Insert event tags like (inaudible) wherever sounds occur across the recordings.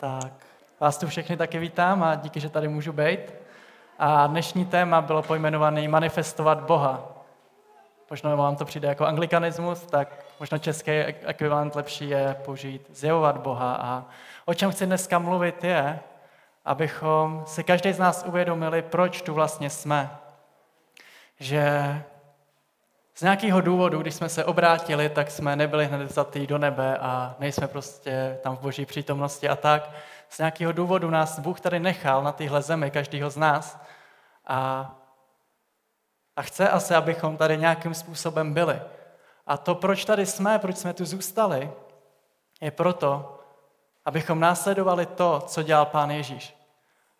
Tak vás tu všechny taky vítám a díky, že tady můžu být. A dnešní téma bylo pojmenované manifestovat Boha. Možná vám to přijde jako anglikanismus, tak možná český ekvivalent lepší je použít zjevovat Boha. A o čem chci dneska mluvit je, abychom si každý z nás uvědomili, proč tu vlastně jsme. Že z nějakého důvodu, když jsme se obrátili, tak jsme nebyli hned vzatý do nebe a nejsme prostě tam v boží přítomnosti a tak. Z nějakého důvodu nás Bůh tady nechal na téhle zemi, každýho z nás. A, a chce asi, abychom tady nějakým způsobem byli. A to, proč tady jsme, proč jsme tu zůstali, je proto, abychom následovali to, co dělal Pán Ježíš.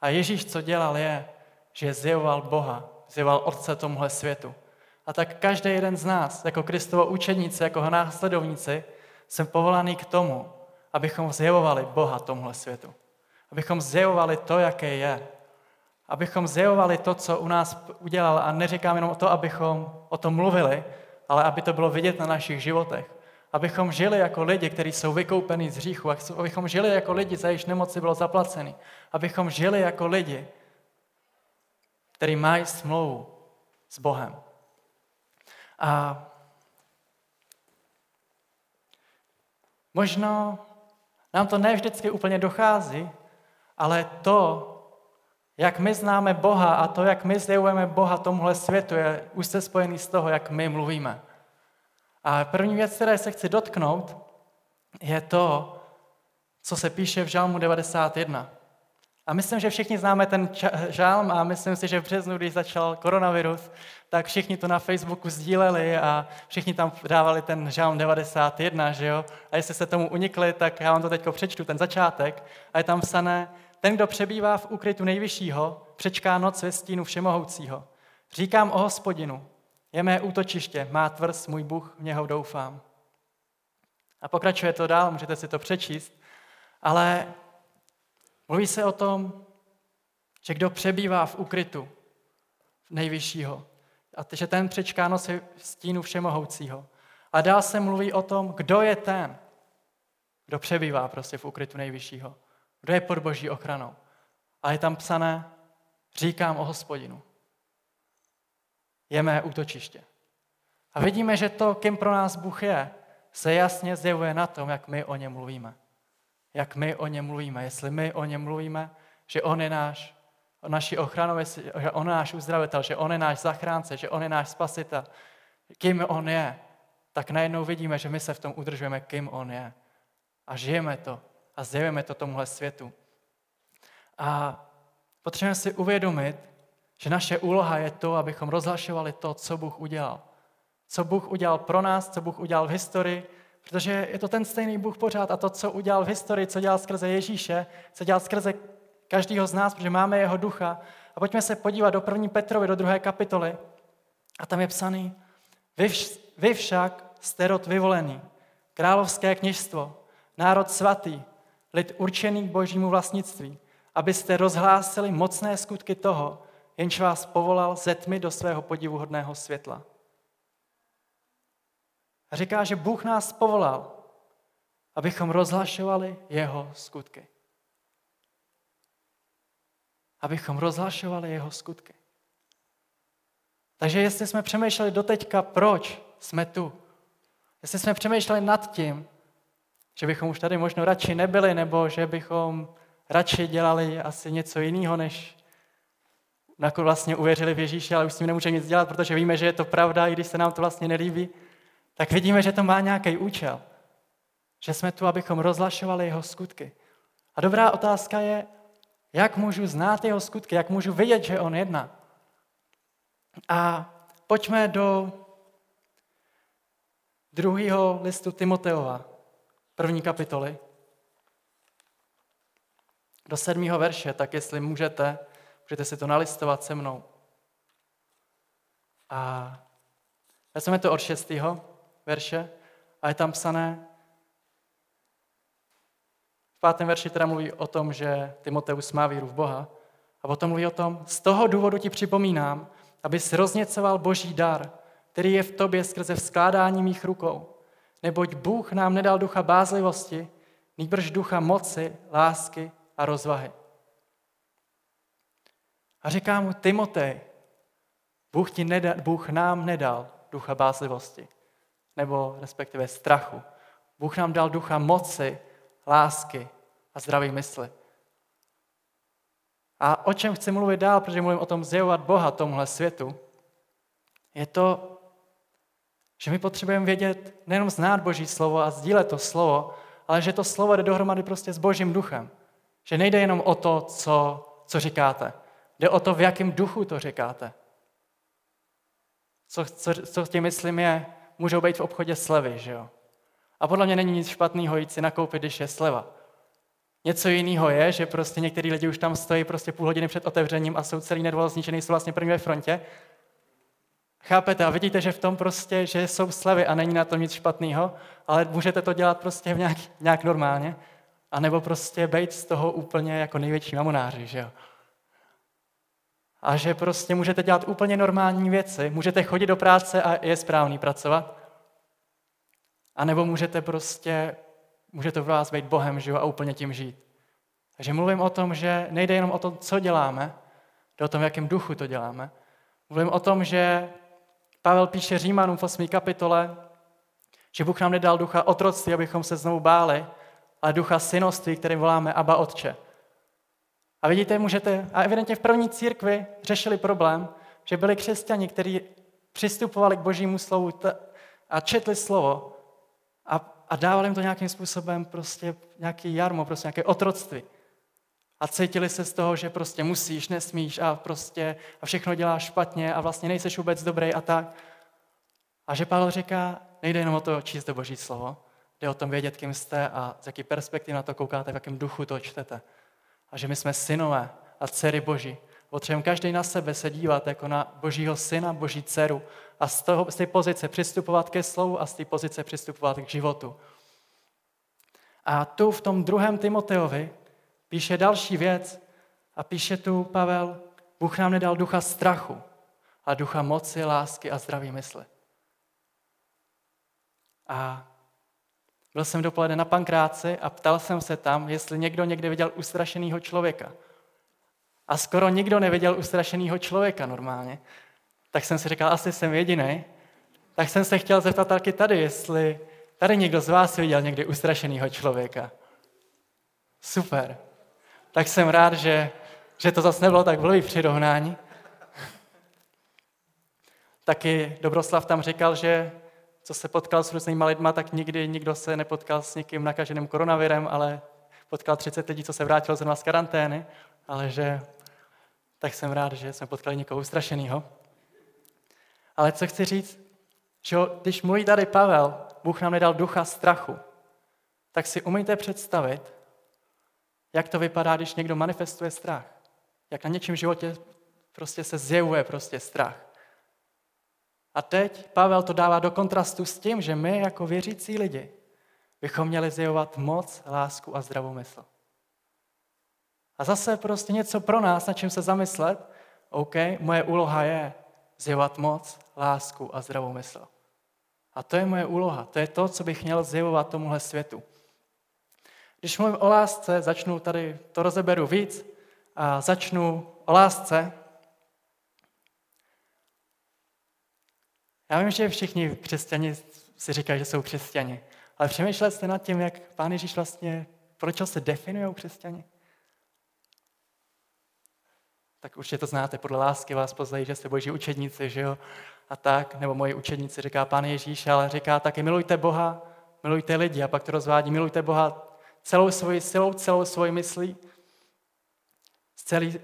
A Ježíš, co dělal, je, že zjevoval Boha, zjevoval Otce tomuhle světu. A tak každý jeden z nás, jako Kristovo učeníci, jako následovníci, jsem povolaný k tomu, abychom zjevovali Boha tomuhle světu. Abychom zjevovali to, jaké je. Abychom zjevovali to, co u nás udělal. A neříkám jenom to, abychom o tom mluvili, ale aby to bylo vidět na našich životech. Abychom žili jako lidi, kteří jsou vykoupeni z hříchu. Abychom žili jako lidi, za jejich nemoci bylo zaplacený. Abychom žili jako lidi, kteří mají smlouvu s Bohem. A možno nám to ne vždycky úplně dochází, ale to, jak my známe Boha a to, jak my zjevujeme Boha tomuhle světu, je úzce spojený z toho, jak my mluvíme. A první věc, které se chci dotknout, je to, co se píše v Žalmu 91. A myslím, že všichni známe ten žálm a myslím si, že v březnu, když začal koronavirus, tak všichni to na Facebooku sdíleli a všichni tam dávali ten žálm 91, že jo? A jestli se tomu unikli, tak já vám to teď přečtu, ten začátek. A je tam psané, ten, kdo přebývá v úkrytu nejvyššího, přečká noc ve stínu všemohoucího. Říkám o hospodinu, je mé útočiště, má tvrz, můj Bůh, v něho doufám. A pokračuje to dál, můžete si to přečíst, ale mluví se o tom, že kdo přebývá v ukrytu nejvyššího, a že ten přečká nosy stínu všemohoucího. A dál se mluví o tom, kdo je ten, kdo přebývá prostě v ukrytu nejvyššího. Kdo je pod boží ochranou. A je tam psané, říkám o hospodinu. Je mé útočiště. A vidíme, že to, kým pro nás Bůh je, se jasně zjevuje na tom, jak my o něm mluvíme. Jak my o něm mluvíme. Jestli my o něm mluvíme, že on je náš naší ochranu, že on je náš uzdravitel, že on je náš zachránce, že on je náš spasitel, kým on je, tak najednou vidíme, že my se v tom udržujeme, kým on je. A žijeme to a zjevíme to tomuhle světu. A potřebujeme si uvědomit, že naše úloha je to, abychom rozhlašovali to, co Bůh udělal. Co Bůh udělal pro nás, co Bůh udělal v historii, protože je to ten stejný Bůh pořád a to, co udělal v historii, co dělal skrze Ježíše, co dělal skrze každýho z nás, protože máme jeho ducha. A pojďme se podívat do první Petrovi, do druhé kapitoly. A tam je psaný, vy, vš- vy však jste rod vyvolený, královské kněžstvo, národ svatý, lid určený k božímu vlastnictví, abyste rozhlásili mocné skutky toho, jenž vás povolal ze tmy do svého podivuhodného světla. A říká, že Bůh nás povolal, abychom rozhlašovali jeho skutky. Abychom rozhlašovali jeho skutky. Takže jestli jsme přemýšleli doteďka, proč jsme tu, jestli jsme přemýšleli nad tím, že bychom už tady možno radši nebyli, nebo že bychom radši dělali asi něco jiného, než jako vlastně uvěřili v Ježíše, ale už s tím nemůžeme nic dělat, protože víme, že je to pravda, i když se nám to vlastně nelíbí, tak vidíme, že to má nějaký účel. Že jsme tu, abychom rozlašovali jeho skutky. A dobrá otázka je, jak můžu znát jeho skutky? Jak můžu vědět, že on jedná? A pojďme do druhého listu Timoteova, první kapitoly, do sedmého verše, tak jestli můžete, můžete si to nalistovat se mnou. A vezmeme to od šestého verše a je tam psané, v pátém verši teda mluví o tom, že Timoteus má víru v Boha. A potom mluví o tom, z toho důvodu ti připomínám, abys rozněcoval boží dar, který je v tobě skrze vzkládání mých rukou. Neboť Bůh nám nedal ducha bázlivosti, nýbrž ducha moci, lásky a rozvahy. A říká mu Timotej, Bůh, ti nedal, Bůh nám nedal ducha bázlivosti, nebo respektive strachu. Bůh nám dal ducha moci, lásky a zdraví mysli. A o čem chci mluvit dál, protože mluvím o tom zjevovat Boha tomuhle světu, je to, že my potřebujeme vědět, nejenom znát Boží slovo a sdílet to slovo, ale že to slovo jde dohromady prostě s Božím duchem. Že nejde jenom o to, co, co říkáte. Jde o to, v jakém duchu to říkáte. Co, co, co tím myslím je, můžou být v obchodě slevy, že jo? A podle mě není nic špatného jít si nakoupit, když je sleva. Něco jiného je, že prostě některý lidi už tam stojí prostě půl hodiny před otevřením a jsou celý nedvol zničený, jsou vlastně první ve frontě. Chápete? A vidíte, že v tom prostě, že jsou slevy a není na tom nic špatného, ale můžete to dělat prostě nějak, nějak normálně. A nebo prostě být z toho úplně jako největší mamonáři, že jo? A že prostě můžete dělat úplně normální věci, můžete chodit do práce a je správný pracovat. A nebo můžete prostě, může to v vás být Bohem, že a úplně tím žít. Takže mluvím o tom, že nejde jenom o to, co děláme, jde o tom, v jakém duchu to děláme. Mluvím o tom, že Pavel píše Římanům v 8. kapitole, že Bůh nám nedal ducha otroctví, abychom se znovu báli, ale ducha synoství, kterým voláme Abba Otče. A vidíte, můžete, a evidentně v první církvi řešili problém, že byli křesťani, kteří přistupovali k božímu slovu a četli slovo a, a dávali jim to nějakým způsobem prostě nějaký jarmo, prostě nějaké otroctví. A cítili se z toho, že prostě musíš, nesmíš a prostě a všechno děláš špatně a vlastně nejseš vůbec dobrý a tak. A že Pavel říká, nejde jenom o to číst to boží slovo, jde o tom vědět, kým jste a z jaký perspektivy na to koukáte, v jakém duchu to čtete a že my jsme synové a dcery Boží. Potřebujeme každý na sebe se dívat jako na Božího syna, Boží dceru a z, toho, z té pozice přistupovat ke slovu a z té pozice přistupovat k životu. A tu v tom druhém Timoteovi píše další věc a píše tu Pavel, Bůh nám nedal ducha strachu, a ducha moci, lásky a zdraví mysli. A byl jsem dopoledne na pankráci a ptal jsem se tam, jestli někdo někde viděl ustrašeného člověka. A skoro nikdo neviděl ustrašeného člověka normálně. Tak jsem si říkal, asi jsem jediný. Tak jsem se chtěl zeptat taky tady, jestli tady někdo z vás viděl někdy ustrašeného člověka. Super. Tak jsem rád, že, že to zase nebylo tak vlivý přirovnání. (laughs) Taky Dobroslav tam říkal, že co se potkal s různýma lidma, tak nikdy nikdo se nepotkal s někým nakaženým koronavirem, ale potkal 30 lidí, co se vrátilo z z karantény, ale že tak jsem rád, že jsme potkali někoho ustrašeného. Ale co chci říct, že když mluví tady Pavel, Bůh nám nedal ducha strachu, tak si umíte představit, jak to vypadá, když někdo manifestuje strach. Jak na něčím životě prostě se zjevuje prostě strach. A teď Pavel to dává do kontrastu s tím, že my jako věřící lidi bychom měli zjevovat moc, lásku a zdravou mysl. A zase prostě něco pro nás, na čím se zamyslet, OK, moje úloha je zjevovat moc, lásku a zdravou mysl. A to je moje úloha, to je to, co bych měl zjevovat tomuhle světu. Když mluvím o lásce, začnu tady, to rozeberu víc, a začnu o lásce, Já vím, že všichni křesťani si říkají, že jsou křesťani, ale přemýšleli jste nad tím, jak Pán Ježíš vlastně, proč se definují křesťani? Tak určitě to znáte, podle lásky vás poznají, že jste boží učedníci, že jo? A tak, nebo moji učedníci říká Pán Ježíš, ale říká taky milujte Boha, milujte lidi a pak to rozvádí, milujte Boha celou svoji silou, celou svoji myslí, z celý,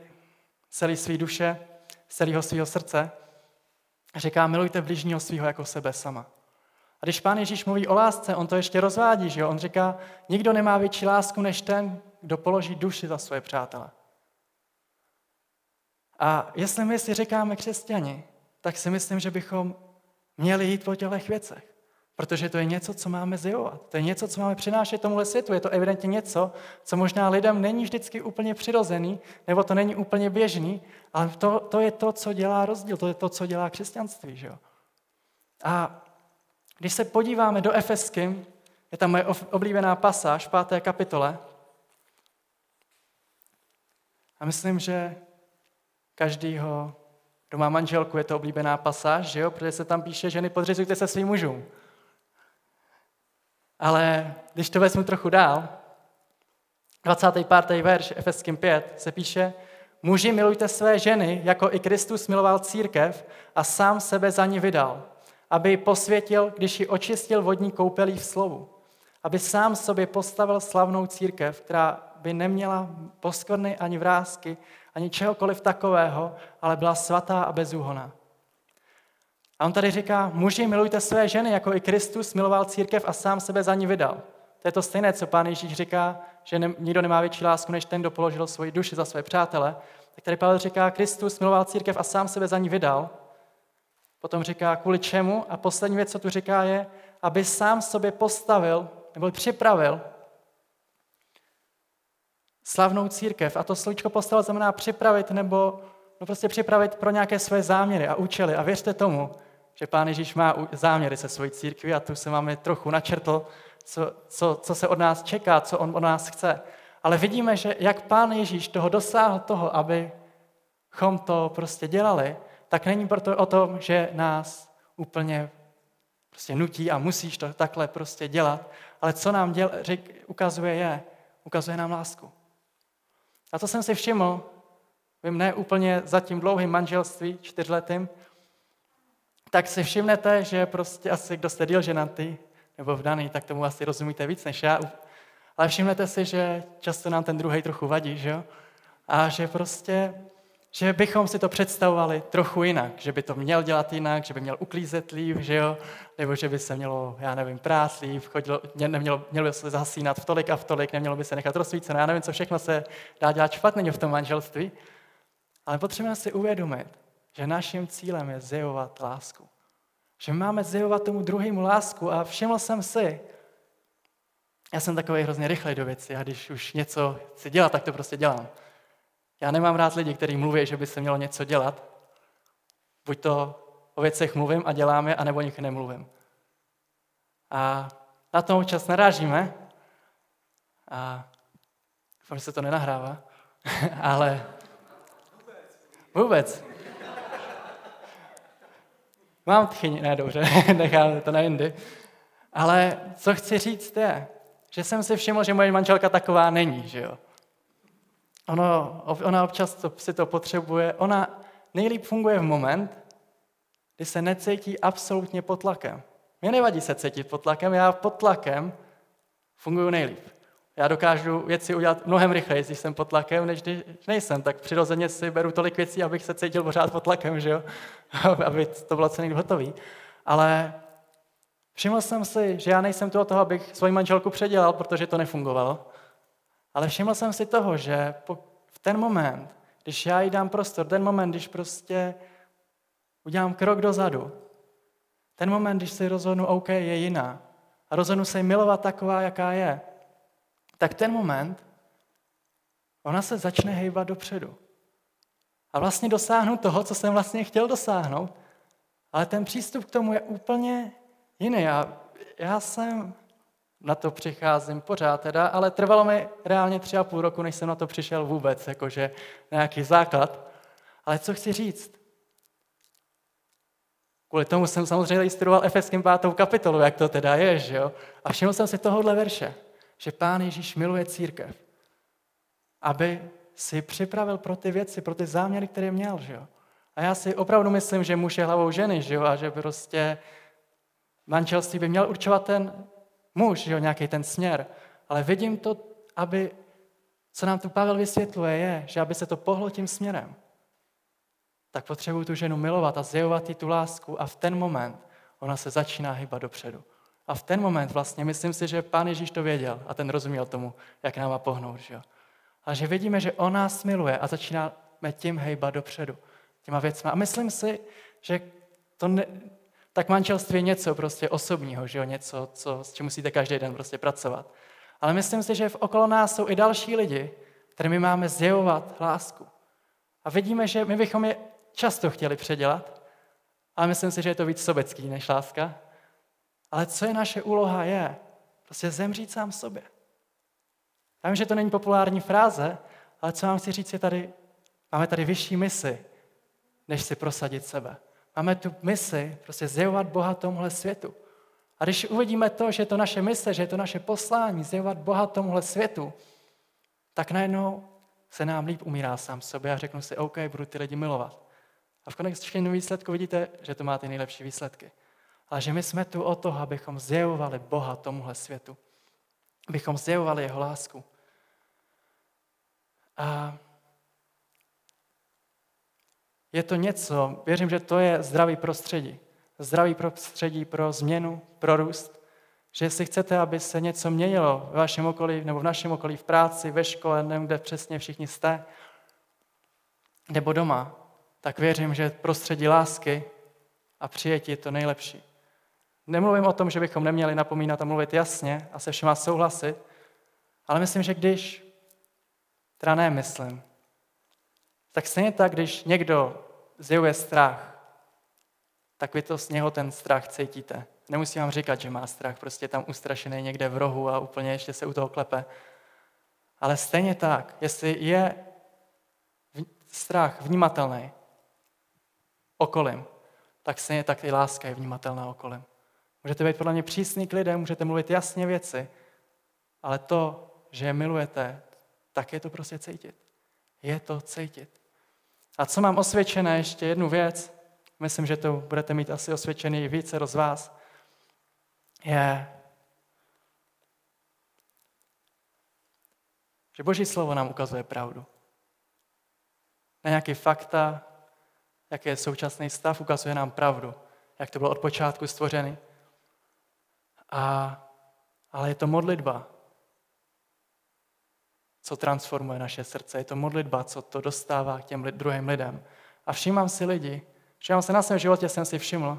celý svý duše, z celého svého srdce a říká, milujte bližního svého jako sebe sama. A když pán Ježíš mluví o lásce, on to ještě rozvádí, že jo? On říká, nikdo nemá větší lásku než ten, kdo položí duši za svoje přátele. A jestli my si říkáme křesťani, tak si myslím, že bychom měli jít po těch věcech. Protože to je něco, co máme zjevovat. To je něco, co máme přinášet tomuhle světu. Je to evidentně něco, co možná lidem není vždycky úplně přirozený, nebo to není úplně běžný, ale to, to je to, co dělá rozdíl, to je to, co dělá křesťanství. Že jo? A když se podíváme do Efeským, je tam moje oblíbená pasáž v páté kapitole. A myslím, že každýho, kdo má manželku, je to oblíbená pasáž, že jo? protože se tam píše, ženy podřizujte se svým mužům. Ale když to vezmu trochu dál, 25. verš Efeským 5 se píše, muži milujte své ženy, jako i Kristus miloval církev a sám sebe za ní vydal, aby ji posvětil, když ji očistil vodní koupelí v slovu. Aby sám sobě postavil slavnou církev, která by neměla poskvrny ani vrázky, ani čehokoliv takového, ale byla svatá a bezúhoná. A on tady říká, muži, milujte své ženy, jako i Kristus miloval církev a sám sebe za ní vydal. To je to stejné, co pán Ježíš říká, že ne, nikdo nemá větší lásku, než ten, kdo položil svoji duši za své přátele. Tak tady Pavel říká, Kristus miloval církev a sám sebe za ní vydal. Potom říká, kvůli čemu? A poslední věc, co tu říká, je, aby sám sobě postavil nebo připravil slavnou církev. A to slovíčko postavil znamená připravit nebo no prostě připravit pro nějaké své záměry a účely. A věřte tomu, že Pán Ježíš má záměry se svojí církví a tu se máme trochu načrtl, co, co, co se od nás čeká, co on od nás chce. Ale vidíme, že jak Pán Ježíš toho dosáhl toho, abychom to prostě dělali, tak není proto o tom, že nás úplně prostě nutí a musíš to takhle prostě dělat, ale co nám děl, řek, ukazuje je, ukazuje nám lásku. A to jsem si všiml, vím, ne úplně za tím dlouhým manželství, čtyřletým, tak si všimnete, že prostě asi kdo jste díl ženatý, nebo vdaný, tak tomu asi rozumíte víc než já. Ale všimnete si, že často nám ten druhý trochu vadí, že jo? A že prostě, že bychom si to představovali trochu jinak, že by to měl dělat jinak, že by měl uklízet líp, že jo? Nebo že by se mělo, já nevím, prát líp, chodilo, nemělo, mělo by se zasínat v tolik a v tolik, nemělo by se nechat rozsvíceno, já nevím, co všechno se dá dělat špatně v tom manželství. Ale potřebujeme si uvědomit, že naším cílem je zjevovat lásku. Že máme zjevovat tomu druhému lásku a všiml jsem si, já jsem takový hrozně rychlej do věci a když už něco chci dělat, tak to prostě dělám. Já nemám rád lidi, kteří mluví, že by se mělo něco dělat. Buď to o věcech mluvím a děláme, anebo o nich nemluvím. A na tom čas narážíme. A doufám, že se to nenahrává. (laughs) Ale vůbec. Mám tchyň, ne dobře, (laughs) necháme to na jindy. Ale co chci říct je, že jsem si všiml, že moje manželka taková není, že jo. Ono, ona občas to, si to potřebuje. Ona nejlíp funguje v moment, kdy se necítí absolutně pod tlakem. Mě nevadí se cítit pod tlakem, já pod tlakem funguji nejlíp. Já dokážu věci udělat mnohem rychleji, když jsem pod tlakem, než když nejsem. Tak přirozeně si beru tolik věcí, abych se cítil pořád pod tlakem, že jo? (laughs) aby to bylo celý hotový. Ale všiml jsem si, že já nejsem tu toho, abych svoji manželku předělal, protože to nefungovalo. Ale všiml jsem si toho, že v ten moment, když já jí dám prostor, ten moment, když prostě udělám krok dozadu, ten moment, když si rozhodnu, OK, je jiná, a rozhodnu se jí milovat taková, jaká je, tak ten moment ona se začne hejbat dopředu. A vlastně dosáhnu toho, co jsem vlastně chtěl dosáhnout, ale ten přístup k tomu je úplně jiný. Já, já jsem na to přicházím pořád teda, ale trvalo mi reálně tři a půl roku, než jsem na to přišel vůbec, jakože nějaký základ. Ale co chci říct? Kvůli tomu jsem samozřejmě studoval Efeským pátou kapitolu, jak to teda je, že jo? A všiml jsem si tohohle verše že Pán Ježíš miluje církev, aby si připravil pro ty věci, pro ty záměry, které měl. Že jo? A já si opravdu myslím, že muž je hlavou ženy, že jo? a že prostě manželství by měl určovat ten muž, že jo? nějaký ten směr. Ale vidím to, aby, co nám tu Pavel vysvětluje, je, že aby se to pohlo tím směrem, tak potřebuji tu ženu milovat a zjevovat jí tu lásku a v ten moment ona se začíná hýbat dopředu. A v ten moment vlastně, myslím si, že pán Ježíš to věděl a ten rozuměl tomu, jak nám má pohnout. Že jo? A že vidíme, že on nás miluje a začínáme tím hejbat dopředu, těma věcma. A myslím si, že to ne, tak manželství je něco prostě osobního, že jo? něco, co, s čím musíte každý den prostě pracovat. Ale myslím si, že v okolo nás jsou i další lidi, kterými máme zjevovat lásku. A vidíme, že my bychom je často chtěli předělat, ale myslím si, že je to víc sobecký než láska. Ale co je naše úloha je, Prostě zemřít sám sobě. Já vím, že to není populární fráze, ale co vám chci říct je tady, máme tady vyšší misi, než si prosadit sebe. Máme tu misi prostě zjevovat Boha tomuhle světu. A když uvidíme to, že je to naše mise, že je to naše poslání, zjevovat Boha tomuhle světu, tak najednou se nám líp umírá sám sobě a řeknu si, OK, budu ty lidi milovat. A v konečném výsledku vidíte, že to má ty nejlepší výsledky. Ale že my jsme tu o toho, abychom zjevovali Boha tomuhle světu. Abychom zjevovali jeho lásku. A je to něco, věřím, že to je zdravý prostředí. Zdravý prostředí pro změnu, pro růst. Že jestli chcete, aby se něco měnilo v vašem okolí, nebo v našem okolí, v práci, ve škole, nevím, kde přesně všichni jste, nebo doma, tak věřím, že prostředí lásky a přijetí je to nejlepší. Nemluvím o tom, že bychom neměli napomínat a mluvit jasně a se všema souhlasit, ale myslím, že když, teda ne myslím, tak stejně tak, když někdo zjevuje strach, tak vy to z něho ten strach cítíte. Nemusím vám říkat, že má strach, prostě tam ustrašený někde v rohu a úplně ještě se u toho klepe. Ale stejně tak, jestli je strach vnímatelný okolím, tak stejně tak i láska je vnímatelná okolím. Můžete být podle mě přísný k lidem, můžete mluvit jasně věci, ale to, že je milujete, tak je to prostě cítit. Je to cítit. A co mám osvědčené, ještě jednu věc, myslím, že to budete mít asi osvědčený více z vás, je, že Boží slovo nám ukazuje pravdu. Na nějaký fakta, jaký je současný stav, ukazuje nám pravdu, jak to bylo od počátku stvořený. A, ale je to modlitba, co transformuje naše srdce. Je to modlitba, co to dostává k těm druhým lidem. A všímám si lidi, všímám se na svém životě, jsem si všiml,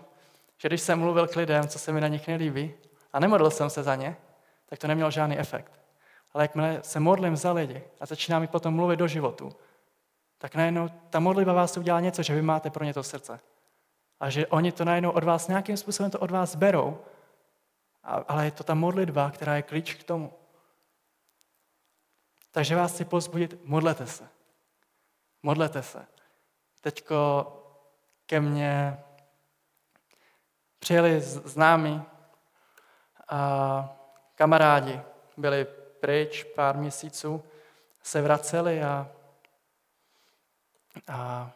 že když jsem mluvil k lidem, co se mi na nich nelíbí, a nemodlil jsem se za ně, tak to nemělo žádný efekt. Ale jakmile se modlím za lidi a začínám mi potom mluvit do životu, tak najednou ta modlitba vás udělá něco, že vy máte pro ně to srdce. A že oni to najednou od vás nějakým způsobem to od vás berou, ale je to ta modlitba, která je klíč k tomu. Takže vás chci pozbudit, modlete se. Modlete se. Teďko ke mně přijeli známí a kamarádi, byli pryč pár měsíců, se vraceli a, a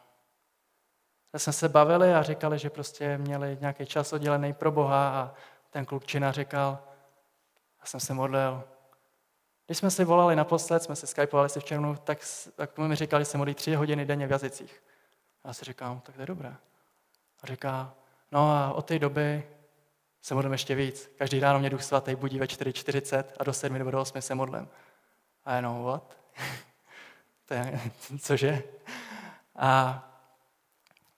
jsme se bavili a říkali, že prostě měli nějaký čas oddělený pro Boha a ten klukčina říkal, já jsem se modlil. Když jsme si volali naposled, jsme se skypovali si v červnu, tak, tak mi říkali, že se modlí tři hodiny denně v jazycích. A já si říkám, tak to je dobré. A říká, no a od té doby se modlím ještě víc. Každý ráno mě Duch Svatý budí ve 4.40 a do 7 nebo do 8 se modlím. A jenom, what? (laughs) to je, (laughs) cože? A,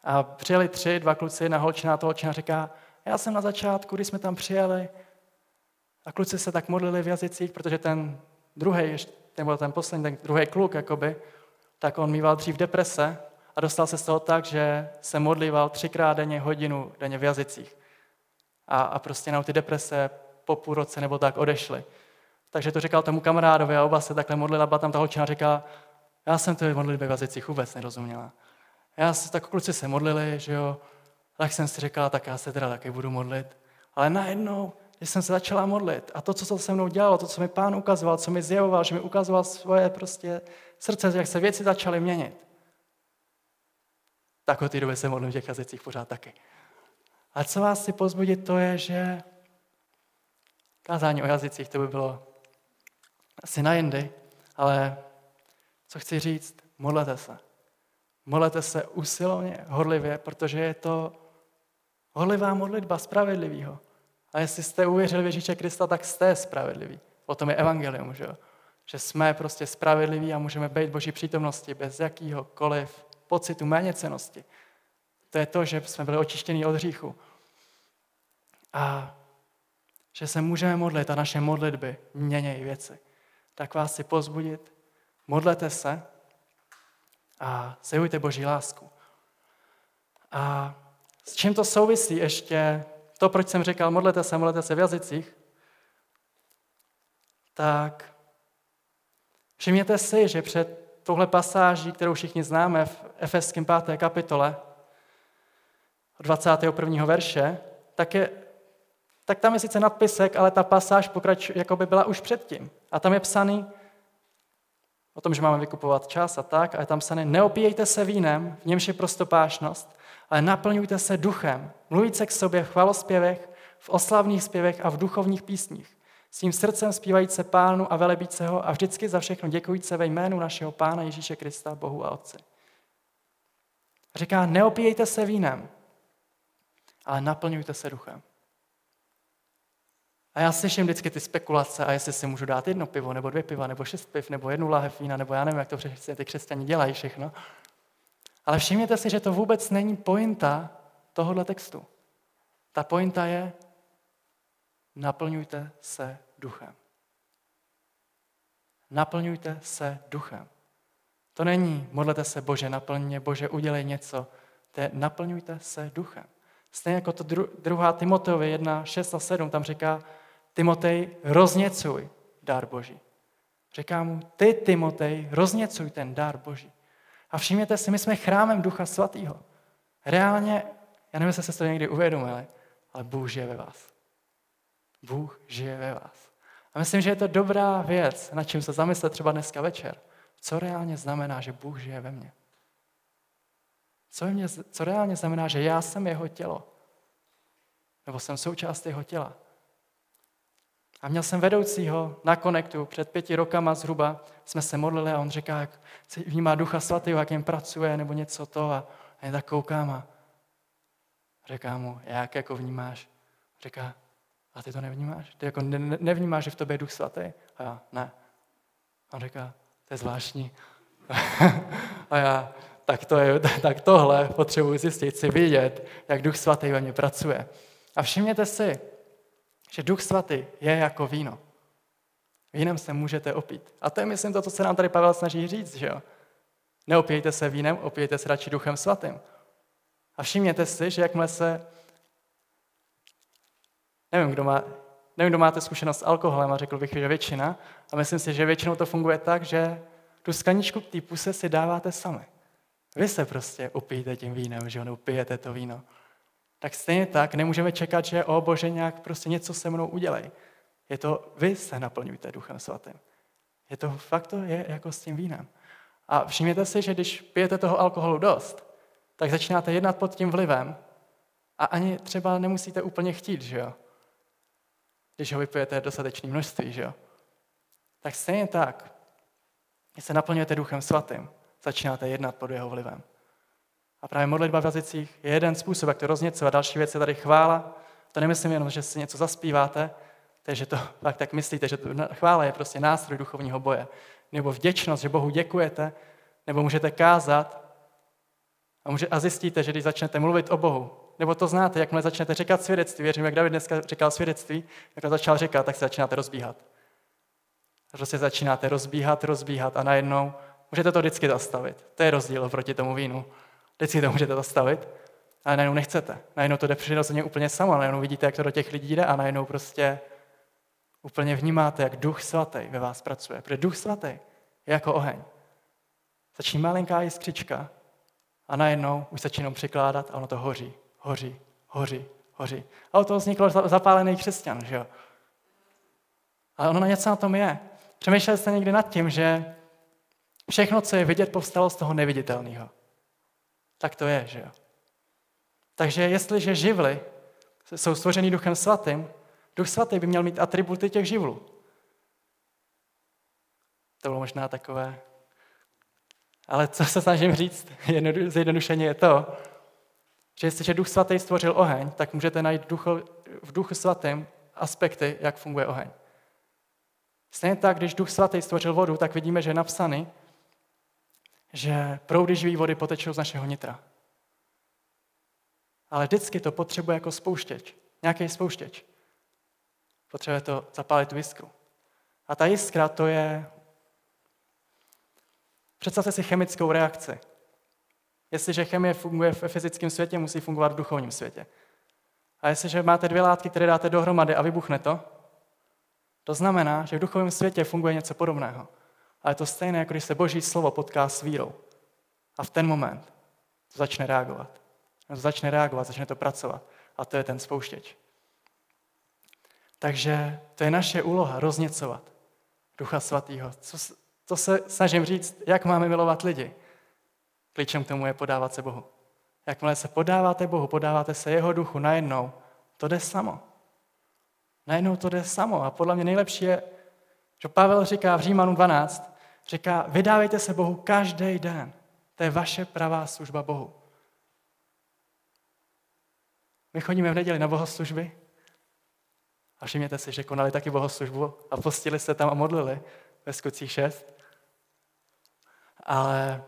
a přijeli tři, dva kluci, jedna holčina, to holčina říká, já jsem na začátku, když jsme tam přijeli, a kluci se tak modlili v jazycích, protože ten druhý, nebo ten poslední, ten druhý kluk, jakoby, tak on mýval dřív deprese a dostal se z toho tak, že se modlíval třikrát denně hodinu denně v jazycích. A, a prostě na ty deprese po půl roce nebo tak odešly. Takže to říkal tomu kamarádovi a oba se takhle modlila, byla tam ta holčina říká, já jsem to modlitbě v jazycích vůbec nerozuměla. Já se, tak kluci se modlili, že jo, tak jsem si říkal, tak já se teda taky budu modlit. Ale najednou, když jsem se začala modlit a to, co to se mnou dělalo, to, co mi pán ukazoval, co mi zjevoval, že mi ukazoval svoje prostě srdce, jak se věci začaly měnit, tak od té doby se modlím v těch jazycích pořád taky. A co vás chci pozbudit, to je, že kázání o jazycích to by bylo asi na jindy, ale co chci říct, modlete se. Modlete se usilovně, horlivě, protože je to horlivá modlitba spravedlivýho. A jestli jste uvěřili v Ježíše Krista, tak jste spravedliví. O tom je evangelium, že, že jsme prostě spravedliví a můžeme být Boží přítomnosti bez jakýhokoliv pocitu méněcenosti. To je to, že jsme byli očištěni od hříchu. A že se můžeme modlit a naše modlitby měnějí věci. Tak vás chci pozbudit, modlete se a zjevujte Boží lásku. A s čím to souvisí ještě to, proč jsem říkal, modlete se, modlete se v jazycích, tak všimněte si, že před touhle pasáží, kterou všichni známe v Efeském 5. kapitole, 21. verše, tak, je, tak tam je sice nadpisek, ale ta pasáž pokračuje, jako by byla už předtím. A tam je psaný o tom, že máme vykupovat čas a tak, a je tam psané, neopíjejte se vínem, v němž je prostopášnost, ale naplňujte se duchem, mluvíte k sobě v chvalospěvech, v oslavných zpěvech a v duchovních písních. S tím srdcem zpívajíce pánu a velebíce ho a vždycky za všechno děkujíce ve jménu našeho pána Ježíše Krista, Bohu a Otci. Říká, neopíjejte se vínem, ale naplňujte se duchem. A já slyším vždycky ty spekulace, a jestli si můžu dát jedno pivo, nebo dvě piva, nebo šest piv, nebo jednu láhev vína, nebo já nevím, jak to ty křesťani dělají všechno. Ale všimněte si, že to vůbec není pointa tohohle textu. Ta pointa je, naplňujte se duchem. Naplňujte se duchem. To není, modlete se, Bože, naplň Bože, udělej něco. To je, naplňujte se duchem. Stejně jako to druhá Timoteovi 1, 6 a 7, tam říká, Timotej, rozněcuj dar Boží. Říká mu, ty, Timotej, rozněcuj ten dar Boží. A všimněte si, my jsme chrámem Ducha Svatého. Reálně, já nevím, jestli se to někdy uvědomili, ale Bůh žije ve vás. Bůh žije ve vás. A myslím, že je to dobrá věc, na čím se zamyslet třeba dneska večer. Co reálně znamená, že Bůh žije ve mně? Co, mě, co reálně znamená, že já jsem jeho tělo? Nebo jsem součást jeho těla? A měl jsem vedoucího na konektu před pěti rokama zhruba, jsme se modlili a on říká, jak vnímá ducha svatého, jak jim pracuje, nebo něco to a já tak koukám a říká mu, jak jako vnímáš? Říká, a ty to nevnímáš? Ty jako ne, nevnímáš, že v tobě je duch svatý? A já, ne. A on říká, to je zvláštní. (laughs) a já, tak, to je, (laughs) tak tohle potřebuji zjistit, chci vidět, jak duch svatý ve mně pracuje. A všimněte si, že duch svatý je jako víno. Vínem se můžete opít. A to je, myslím, to, co se nám tady Pavel snaží říct, že jo? Neopijte se vínem, opijte se radši duchem svatým. A všimněte si, že jakmile se Nevím, kdo má, nevím, kdo máte zkušenost s alkoholem a řekl bych, že většina. A myslím si, že většinou to funguje tak, že tu skleničku k té puse si dáváte sami. Vy se prostě upijete tím vínem, že ono pijete to víno. Tak stejně tak nemůžeme čekat, že o Bože nějak prostě něco se mnou udělej. Je to, vy se naplňujte Duchem Svatým. Je to fakt to je jako s tím vínem. A všimněte si, že když pijete toho alkoholu dost, tak začínáte jednat pod tím vlivem a ani třeba nemusíte úplně chtít, že jo? když ho vypijete dostatečné množství, že jo? Tak stejně tak, když se naplňujete duchem svatým, začínáte jednat pod jeho vlivem. A právě modlitba v jazycích je jeden způsob, jak to rozněcovat. Další věc je tady chvála. To nemyslím jenom, že si něco zaspíváte, takže to (laughs) fakt tak myslíte, že to, chvála je prostě nástroj duchovního boje. Nebo vděčnost, že Bohu děkujete, nebo můžete kázat a, může, a zjistíte, že když začnete mluvit o Bohu, nebo to znáte, jakmile začnete říkat svědectví, věřím, jak David dneska říkal svědectví, jak začal říkat, tak se začínáte rozbíhat. Prostě začínáte rozbíhat, rozbíhat a najednou můžete to vždycky zastavit. To je rozdíl proti tomu vínu. Vždycky to můžete zastavit, ale najednou nechcete. Najednou to jde přirozeně úplně samo, najednou vidíte, jak to do těch lidí jde a najednou prostě úplně vnímáte, jak duch svatý ve vás pracuje. Protože duch svatý je jako oheň. Začíná malinká jiskřička a najednou už začíná přikládat a ono to hoří hoří, hoří, hoří. A od toho vznikl zapálený křesťan, že jo? Ale ono na něco na tom je. Přemýšleli jste někdy nad tím, že všechno, co je vidět, povstalo z toho neviditelného. Tak to je, že jo? Takže jestliže živly jsou stvořený duchem svatým, duch svatý by měl mít atributy těch živlů. To bylo možná takové. Ale co se snažím říct, zjednodušeně je to, že jestliže Duch Svatý stvořil oheň, tak můžete najít ducho, v Duchu Svatém aspekty, jak funguje oheň. Stejně tak, když Duch Svatý stvořil vodu, tak vidíme, že je napsaný, že proudy živý vody potečou z našeho nitra. Ale vždycky to potřebuje jako spouštěč. Nějaký spouštěč. Potřebuje to zapálit tu jiskru. A ta jiskra to je... Představte si chemickou reakci. Jestliže chemie funguje v fyzickém světě, musí fungovat v duchovním světě. A jestliže máte dvě látky, které dáte dohromady a vybuchne to, To znamená, že v duchovém světě funguje něco podobného. Ale je to stejné, jako když se boží slovo potká s vírou. A v ten moment to začne reagovat. To začne reagovat, začne to pracovat. A to je ten spouštěč. Takže to je naše úloha, rozněcovat Ducha Svatého. Co, to se snažím říct, jak máme milovat lidi. Klíčem k tomu je podávat se Bohu. Jakmile se podáváte Bohu, podáváte se jeho duchu najednou, to jde samo. Najednou to jde samo. A podle mě nejlepší je, že Pavel říká v Římanu 12, říká, vydávejte se Bohu každý den. To je vaše pravá služba Bohu. My chodíme v neděli na bohoslužby a všimněte si, že konali taky bohoslužbu a postili se tam a modlili ve skutcích 6. Ale,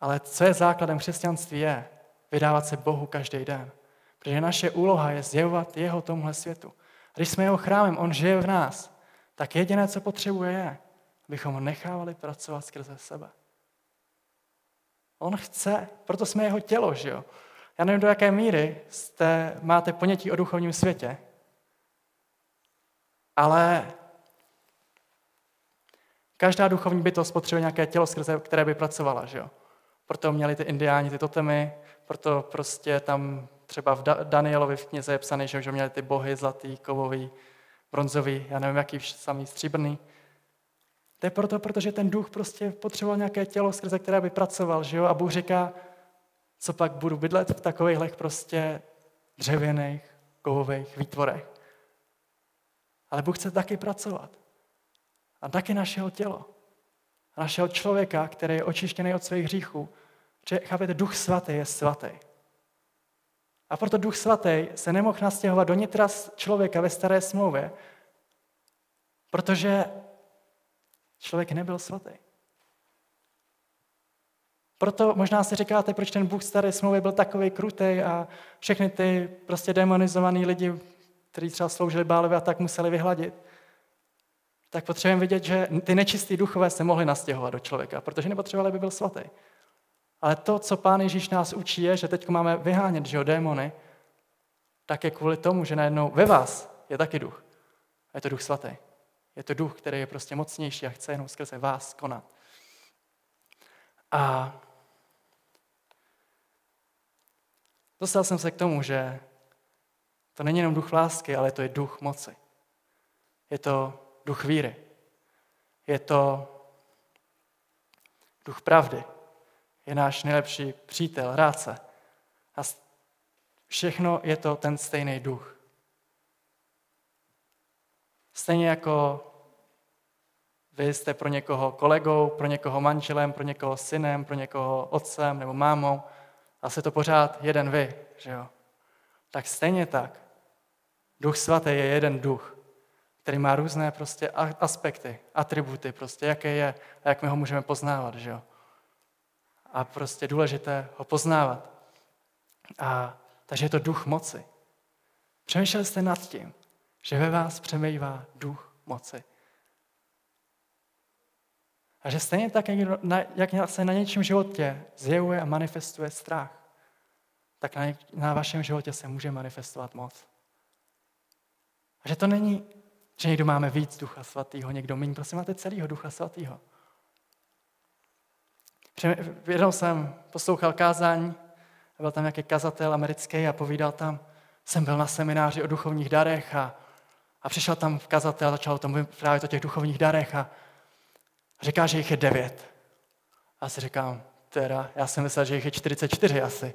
ale co je základem křesťanství je vydávat se Bohu každý den. Protože naše úloha je zjevovat jeho tomuhle světu. Když jsme jeho chrámem, on žije v nás, tak jediné, co potřebuje, je, abychom ho nechávali pracovat skrze sebe. On chce, proto jsme jeho tělo, že jo? Já nevím, do jaké míry jste, máte ponětí o duchovním světě, ale každá duchovní bytost potřebuje nějaké tělo, skrze které by pracovala, že jo? Proto měli ty indiáni ty totemy, proto prostě tam třeba v Danielovi v knize je psaný, že měli ty bohy zlatý, kovový, bronzový, já nevím, jaký samý stříbrný. To je proto, protože ten duch prostě potřeboval nějaké tělo, skrze které by pracoval, že jo? A Bůh říká, co pak budu bydlet v takových prostě dřevěných, kovových výtvorech. Ale Bůh chce taky pracovat. A taky našeho tělo. A našeho člověka, který je očištěný od svých hříchů. Že, chápete, duch svatý je svatý. A proto duch svatý se nemohl nastěhovat do nitra člověka ve staré smlouvě, protože člověk nebyl svatý. Proto možná si říkáte, proč ten Bůh staré smlouvy byl takový krutý a všechny ty prostě demonizovaný lidi, kteří třeba sloužili Bálovi a tak museli vyhladit. Tak potřebujeme vidět, že ty nečistý duchové se mohly nastěhovat do člověka, protože nepotřebovali, aby byl svatý. Ale to, co Pán Ježíš nás učí, je, že teď máme vyhánět že jo, démony, tak je kvůli tomu, že najednou ve vás je taky duch. A je to duch svatý. Je to duch, který je prostě mocnější a chce jenom skrze vás konat. A dostal jsem se k tomu, že to není jenom duch lásky, ale to je duch moci. Je to duch víry. Je to duch pravdy je náš nejlepší přítel, rádce. A všechno je to ten stejný duch. Stejně jako vy jste pro někoho kolegou, pro někoho manželem, pro někoho synem, pro někoho otcem nebo mámou, a se to pořád jeden vy, že jo? Tak stejně tak. Duch svatý je jeden duch, který má různé prostě aspekty, atributy, prostě jaké je a jak my ho můžeme poznávat, že jo? A prostě důležité ho poznávat. A, takže je to duch moci. Přemýšleli jste nad tím, že ve vás přemývá duch moci. A že stejně tak, jak se na něčím životě zjevuje a manifestuje strach, tak na, na vašem životě se může manifestovat moc. A že to není, že někdo máme víc ducha svatého, někdo méně, prostě máte celého ducha svatého. Jednou jsem poslouchal kázání, byl tam nějaký kazatel americký a povídal tam, jsem byl na semináři o duchovních darech a, a přišel tam kazatel a začal tam právě o těch duchovních darech a říká, že jich je devět. A si říkám, teda, já jsem myslel, že jich je 44 asi.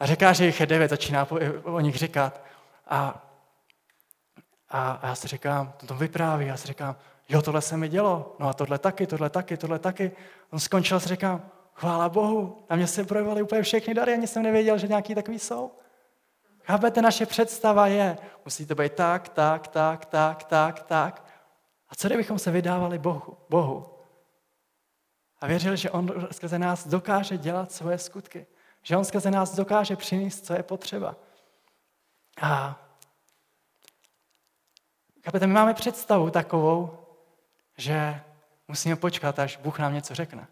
A říká, že jich je devět, začíná po, o nich říkat. A, a, a já si říkám, to, to vypráví, já si říkám, jo, tohle se mi dělo, no a tohle taky, tohle taky, tohle taky. On skončil a říkám, chvála Bohu, na mě se projevovaly úplně všechny dary, ani jsem nevěděl, že nějaký takový jsou. Chápete, naše představa je, musí to být tak, tak, tak, tak, tak, tak. A co kdybychom se vydávali Bohu? Bohu? A věřili, že On skrze nás dokáže dělat svoje skutky. Že On skrze nás dokáže přinést, co je potřeba. A chápete, my máme představu takovou, že musíme počkat, až Bůh nám něco řekne.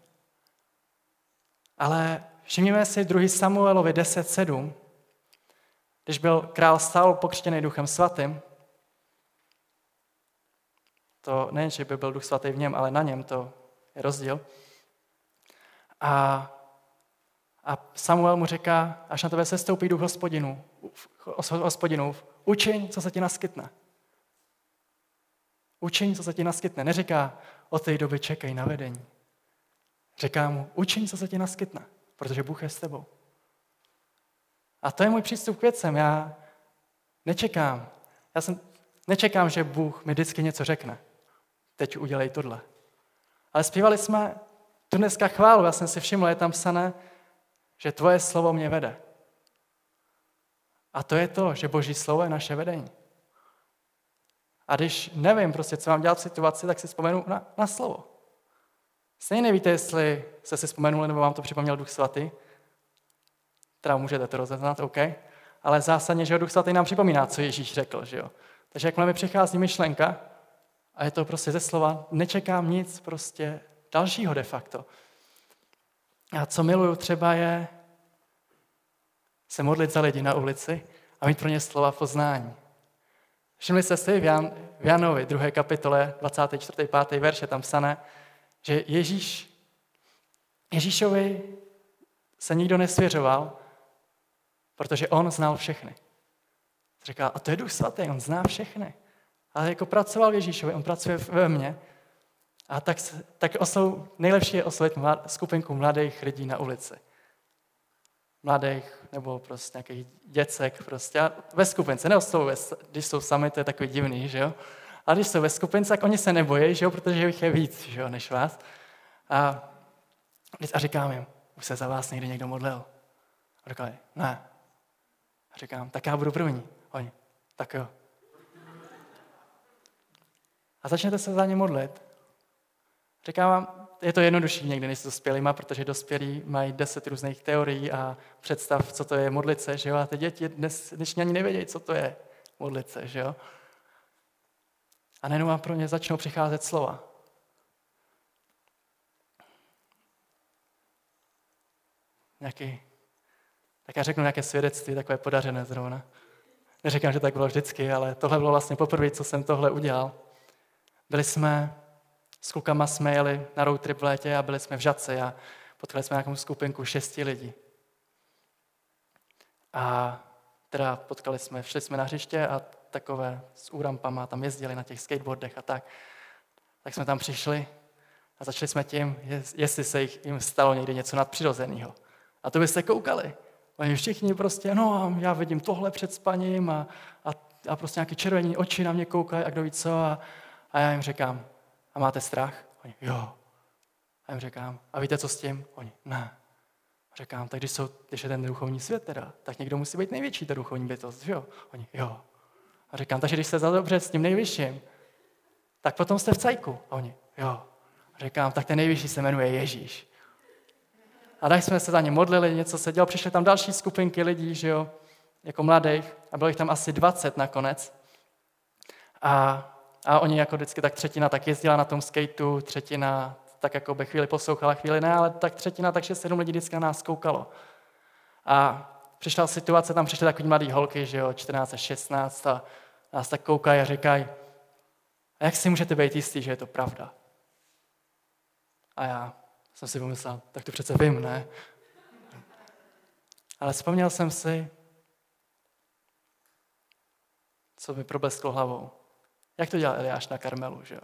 Ale všimněme si 2. Samuelovi 10.7. když byl král Saul pokřtěný duchem svatým, to nejen, že by byl duch svatý v něm, ale na něm, to je rozdíl. A, a Samuel mu říká, až na tebe se stoupí duch hospodinu, hospodinův, učiň, co se ti naskytne. Učiň, co se ti naskytne. Neříká, od té doby čekej na vedení. Říká mu, učiň, co se ti naskytne, protože Bůh je s tebou. A to je můj přístup k věcem. Já nečekám. Já jsem, nečekám, že Bůh mi vždycky něco řekne. Teď udělej tohle. Ale zpívali jsme tu dneska chválu. Já jsem si všiml, je tam psané, že tvoje slovo mě vede. A to je to, že Boží slovo je naše vedení. A když nevím prostě, co mám dělat v situaci, tak si vzpomenu na, na slovo. Stejně nevíte, jestli jste si vzpomenuli, nebo vám to připomněl Duch Svatý. Teda můžete to rozeznat, OK. Ale zásadně, že Duch Svatý nám připomíná, co Ježíš řekl. Že jo? Takže jakmile mi přichází myšlenka, a je to prostě ze slova, nečekám nic prostě dalšího de facto. A co miluju třeba je se modlit za lidi na ulici a mít pro ně slova poznání. Všimli jste si v, Jan, v Janovi 2. kapitole 24. 5. verše tam psané, že Ježíš, Ježíšovi se nikdo nesvěřoval, protože on znal všechny. Říká, a to je Duch Svatý, on zná všechny. Ale jako pracoval Ježíšovi, on pracuje ve mně. A tak, tak oslou, nejlepší je oslovit skupinku mladých lidí na ulici. Mladých nebo prostě nějakých děcek prostě. A ve skupince, neoslovuji, když jsou sami, to je takový divný, že jo. A když jsou ve skupince, tak oni se nebojí, že jo, protože jich je víc, že jo, než vás. A, a říkám jim, už se za vás někdy někdo modlil. A říkali, ne. A říkám, tak já budu první. Oni, tak jo. A začnete se za ně modlit. Říkám vám, je to jednodušší někdy než s dospělýma, protože dospělí mají deset různých teorií a představ, co to je modlit se, že jo? A ty děti dnes, dnešní ani nevědějí, co to je modlit se, že jo? A nejenom vám pro ně začnou přicházet slova. Nějaký, tak já řeknu nějaké svědectví, takové podařené zrovna. Neříkám, že tak bylo vždycky, ale tohle bylo vlastně poprvé, co jsem tohle udělal. Byli jsme, s klukama jsme jeli na road trip v létě a byli jsme v Žadce a potkali jsme nějakou skupinku šesti lidí. A teda potkali jsme, šli jsme na hřiště a takové s úrampama tam jezdili na těch skateboardech a tak. Tak jsme tam přišli a začali jsme tím, jestli se jim stalo někdy něco nadpřirozeného. A to byste koukali. Oni všichni prostě, no já vidím tohle před spaním a, a, a prostě nějaké červení oči na mě koukají a kdo ví co. A, a já jim říkám, a máte strach? Oni, jo. A jim říkám, a víte, co s tím? Oni, ne. A říkám, tak když, jsou, když je ten duchovní svět teda, tak někdo musí být největší ta duchovní bytost, jo? Oni, jo. A říkám, takže když jste za dobře s tím nejvyšším, tak potom jste v cajku. A oni, jo. A říkám, tak ten nejvyšší se jmenuje Ježíš. A tak jsme se za ně modlili, něco se dělo, přišly tam další skupinky lidí, že jo, jako mladých, a bylo jich tam asi 20 nakonec. A a oni jako vždycky tak třetina tak jezdila na tom skateu, třetina tak jako by chvíli poslouchala, chvíli ne, ale tak třetina, takže sedm lidí vždycky na nás koukalo. A přišla situace, tam přišly takový mladý holky, že jo, 14 a 16 a nás tak koukají a říkají, a jak si můžete být jistý, že je to pravda? A já jsem si pomyslel, tak to přece vím, ne? Ale vzpomněl jsem si, co mi problesklo hlavou. Jak to dělal Eliáš na Karmelu, že jo?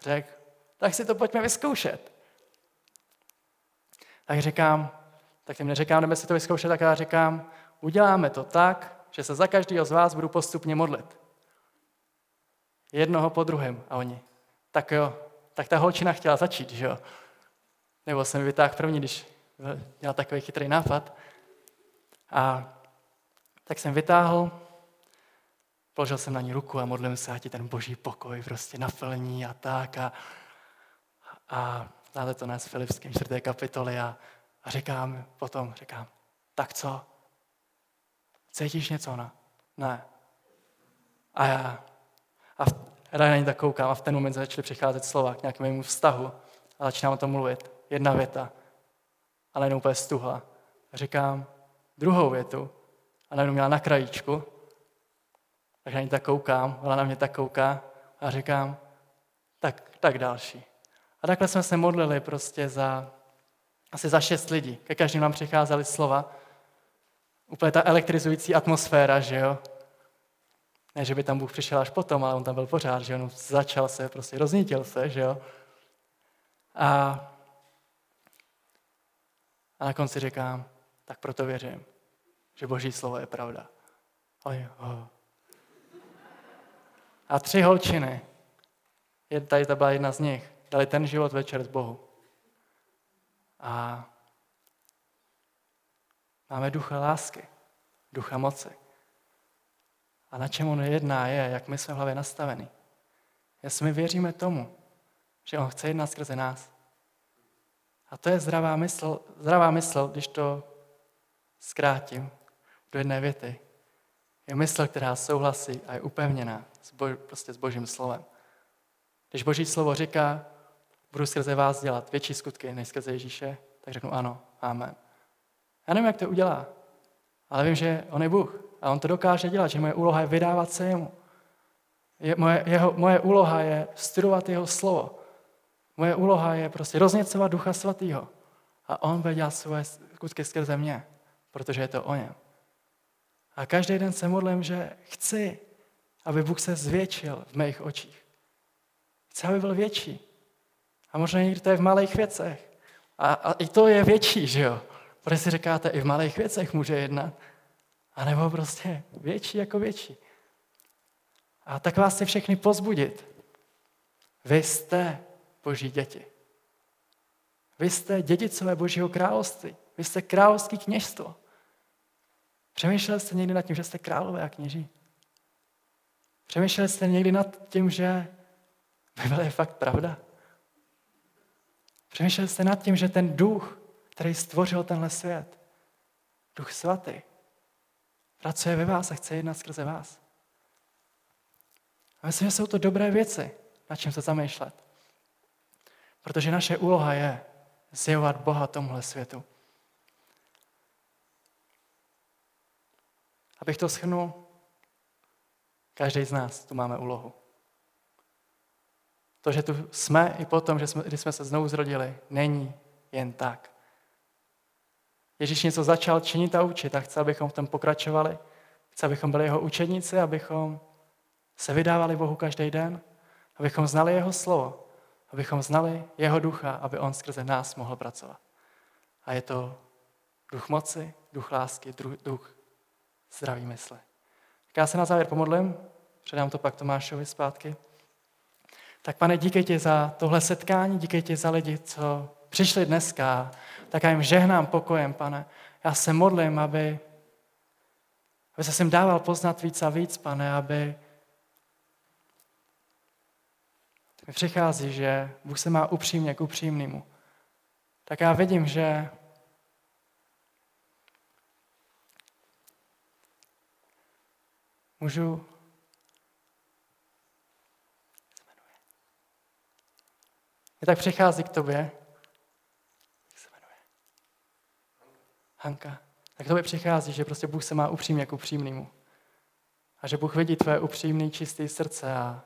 Řekl, tak si to pojďme vyzkoušet. Tak říkám, tak jim neříkám, jdeme si to vyzkoušet, tak já říkám, uděláme to tak, že se za každého z vás budu postupně modlit. Jednoho po druhém. A oni, tak jo, tak ta holčina chtěla začít, že jo? Nebo jsem vytáhl první, když měl takový chytrý nápad. A tak jsem vytáhl Položil jsem na ní ruku a modlím se, ať ten boží pokoj prostě naplní a tak. A, a znáte to nás v Filipském čtvrté kapitoli a, a říkám potom, říkám, tak co? Cítíš něco, na? Ne. A já, a já na ní tak koukám a v ten moment začaly přicházet slova k nějakému vztahu a začínám o tom mluvit. Jedna věta, ale jenom úplně stuhla. Říkám druhou větu a najednou měla na krajíčku, tak na ní tak koukám, ona na mě tak kouká a říkám, tak, tak další. A takhle jsme se modlili prostě za, asi za šest lidí. Ke každým nám přicházely slova. Úplně ta elektrizující atmosféra, že jo. Ne, že by tam Bůh přišel až potom, ale on tam byl pořád, že on začal se, prostě roznítil se, že jo. A, a na konci říkám, tak proto věřím, že Boží slovo je pravda. Oj, oh. A tři holčiny, tady to byla jedna z nich, dali ten život večer z Bohu. A máme ducha lásky, ducha moci. A na čem on jedná je, jak my jsme v hlavě nastavení. Jestli my věříme tomu, že on chce jednat skrze nás. A to je zdravá mysl, zdravá mysl, když to zkrátím do jedné věty. Je mysl, která souhlasí a je upevněná s, bož, prostě s Božím slovem. Když Boží slovo říká, budu skrze vás dělat větší skutky než skrze Ježíše, tak řeknu ano, amen. Já nevím, jak to udělá, ale vím, že on je Bůh a on to dokáže dělat, že moje úloha je vydávat se jemu. Je, moje, jeho, moje úloha je studovat jeho slovo. Moje úloha je prostě rozněcovat ducha svatého. A on bude dělat svoje skutky skrze mě, protože je to o něm. A každý den se modlím, že chci, aby Bůh se zvětšil v mých očích. Chci, aby byl větší. A možná někdy to je v malých věcech. A, a i to je větší, že jo? Protože si říkáte, i v malých věcech může jednat. A nebo prostě větší jako větší. A tak vás chci všechny pozbudit. Vy jste boží děti. Vy jste dědicové božího království. Vy jste královský kněžstvo. Přemýšleli jste někdy nad tím, že jste králové a kněží? Přemýšleli jste někdy nad tím, že Bible je fakt pravda? Přemýšleli jste nad tím, že ten duch, který stvořil tenhle svět, duch svatý, pracuje ve vás a chce jednat skrze vás. A myslím, že jsou to dobré věci, na čem se zamýšlet. Protože naše úloha je zjevovat Boha tomuhle světu. Abych to schrnul, každý z nás tu máme úlohu. To, že tu jsme i potom, že jsme, když jsme se znovu zrodili, není jen tak. Ježíš něco začal činit a učit a chce, abychom v tom pokračovali. Chce, abychom byli jeho učeníci, abychom se vydávali Bohu každý den, abychom znali jeho slovo, abychom znali jeho ducha, aby on skrze nás mohl pracovat. A je to duch moci, duch lásky, duch zdraví mysle. Tak já se na závěr pomodlím, předám to pak Tomášovi zpátky. Tak pane, díky ti za tohle setkání, díky ti za lidi, co přišli dneska, tak já jim žehnám pokojem, pane. Já se modlím, aby, aby se sem dával poznat víc a víc, pane, aby mi přichází, že Bůh se má upřímně k upřímnému. Tak já vidím, že můžu Je tak přichází k tobě. Jak se jmenuje? Hanka. Tak k tobě přichází, že prostě Bůh se má upřímně k upřímnému. A že Bůh vidí tvé upřímné, čisté srdce a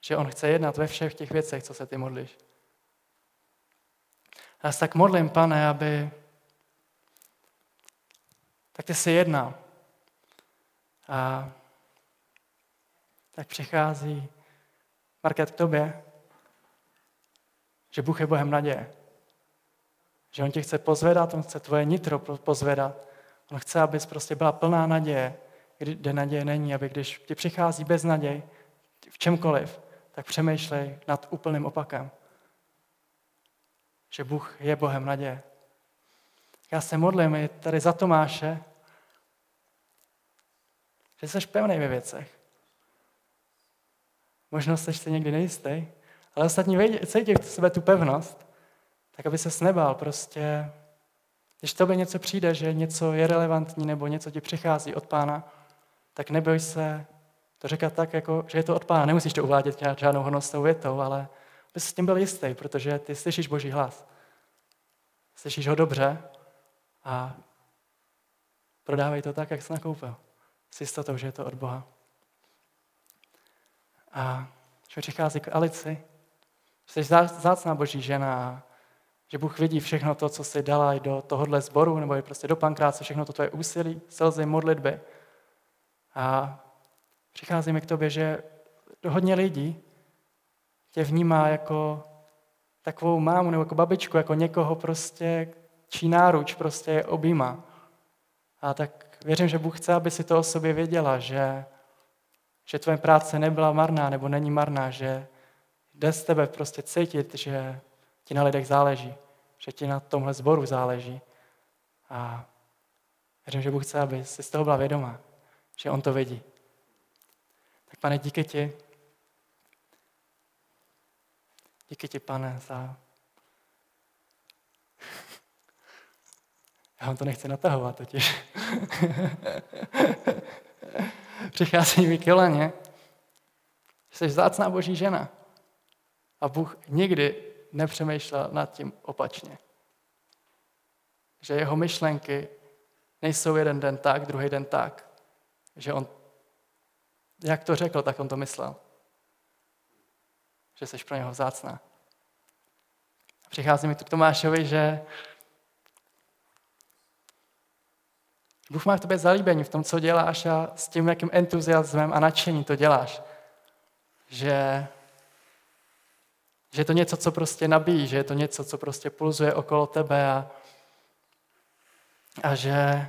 že On chce jednat ve všech těch věcech, co se ty modlíš. Já se tak modlím, pane, aby tak ty si jednal. A tak přichází Market k tobě že Bůh je Bohem naděje. Že On tě chce pozvedat, On chce tvoje nitro pozvedat. On chce, abys prostě byla plná naděje, kde naděje není, aby když ti přichází bez naděj, v čemkoliv, tak přemýšlej nad úplným opakem. Že Bůh je Bohem naděje. Já se modlím i tady za Tomáše, že jsi pevný ve věcech. Možná jsi si někdy nejistý, ale ostatní cítí v sebe tu pevnost, tak aby se nebál prostě, když tobě něco přijde, že něco je relevantní nebo něco ti přichází od pána, tak neboj se to říkat tak, jako, že je to od pána. Nemusíš to uvádět žádnou hodnostnou větou, ale aby s tím byl jistý, protože ty slyšíš Boží hlas. Slyšíš ho dobře a Prodávej to tak, jak jsi nakoupil. S jistotou, že je to od Boha. A že přichází k Alici, jsi zácná boží žena že Bůh vidí všechno to, co jsi dala i do tohohle sboru, nebo i prostě do pankráce, všechno to tvoje úsilí, slzy, modlitby. A přichází mi k tobě, že hodně lidí tě vnímá jako takovou mámu nebo jako babičku, jako někoho prostě, čí náruč prostě je objímá. A tak věřím, že Bůh chce, aby si to o sobě věděla, že, že tvoje práce nebyla marná nebo není marná, že jde z tebe prostě cítit, že ti na lidech záleží, že ti na tomhle zboru záleží. A věřím, že Bůh chce, aby si z toho byla vědomá, že On to vidí. Tak pane, díky ti, díky ti, pane, za... Já vám to nechci natahovat totiž. (laughs) Přichází mi kileně, že jsi zácná boží žena. A Bůh nikdy nepřemýšlel nad tím opačně. Že jeho myšlenky nejsou jeden den tak, druhý den tak. Že on, jak to řekl, tak on to myslel. Že jsi pro něho vzácná. Přichází mi tu k Tomášovi, že Bůh má v tobě zalíbení v tom, co děláš a s tím, jakým entuziasmem a nadšení to děláš. Že že je to něco, co prostě nabíjí, že je to něco, co prostě pulzuje okolo tebe a, a že,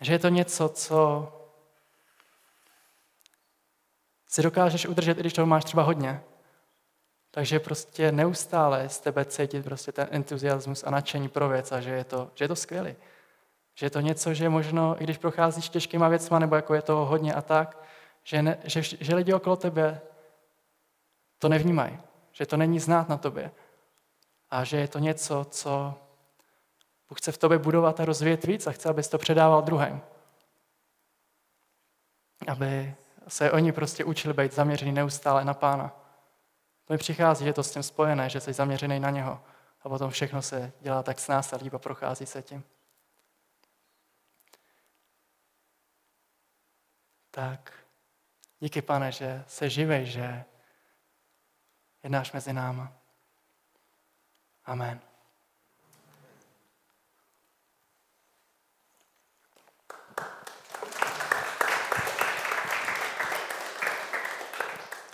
že je to něco, co si dokážeš udržet, i když toho máš třeba hodně. Takže prostě neustále z tebe cítit prostě ten entuziasmus a nadšení pro věc a že je to, že je to skvělé. Že je to něco, že možno, i když procházíš těžkýma věcma, nebo jako je toho hodně a tak, že, ne, že, že lidi okolo tebe to nevnímají, že to není znát na tobě a že je to něco, co Bůh chce v tobě budovat a rozvíjet víc a chce, abys to předával druhým. Aby se oni prostě učili být zaměřený neustále na Pána. To mi přichází, že je to s tím spojené, že jsi zaměřený na něho a potom všechno se dělá tak s nás a líba prochází se tím. Tak díky, pane, že se živej, že jednáš mezi náma. Amen.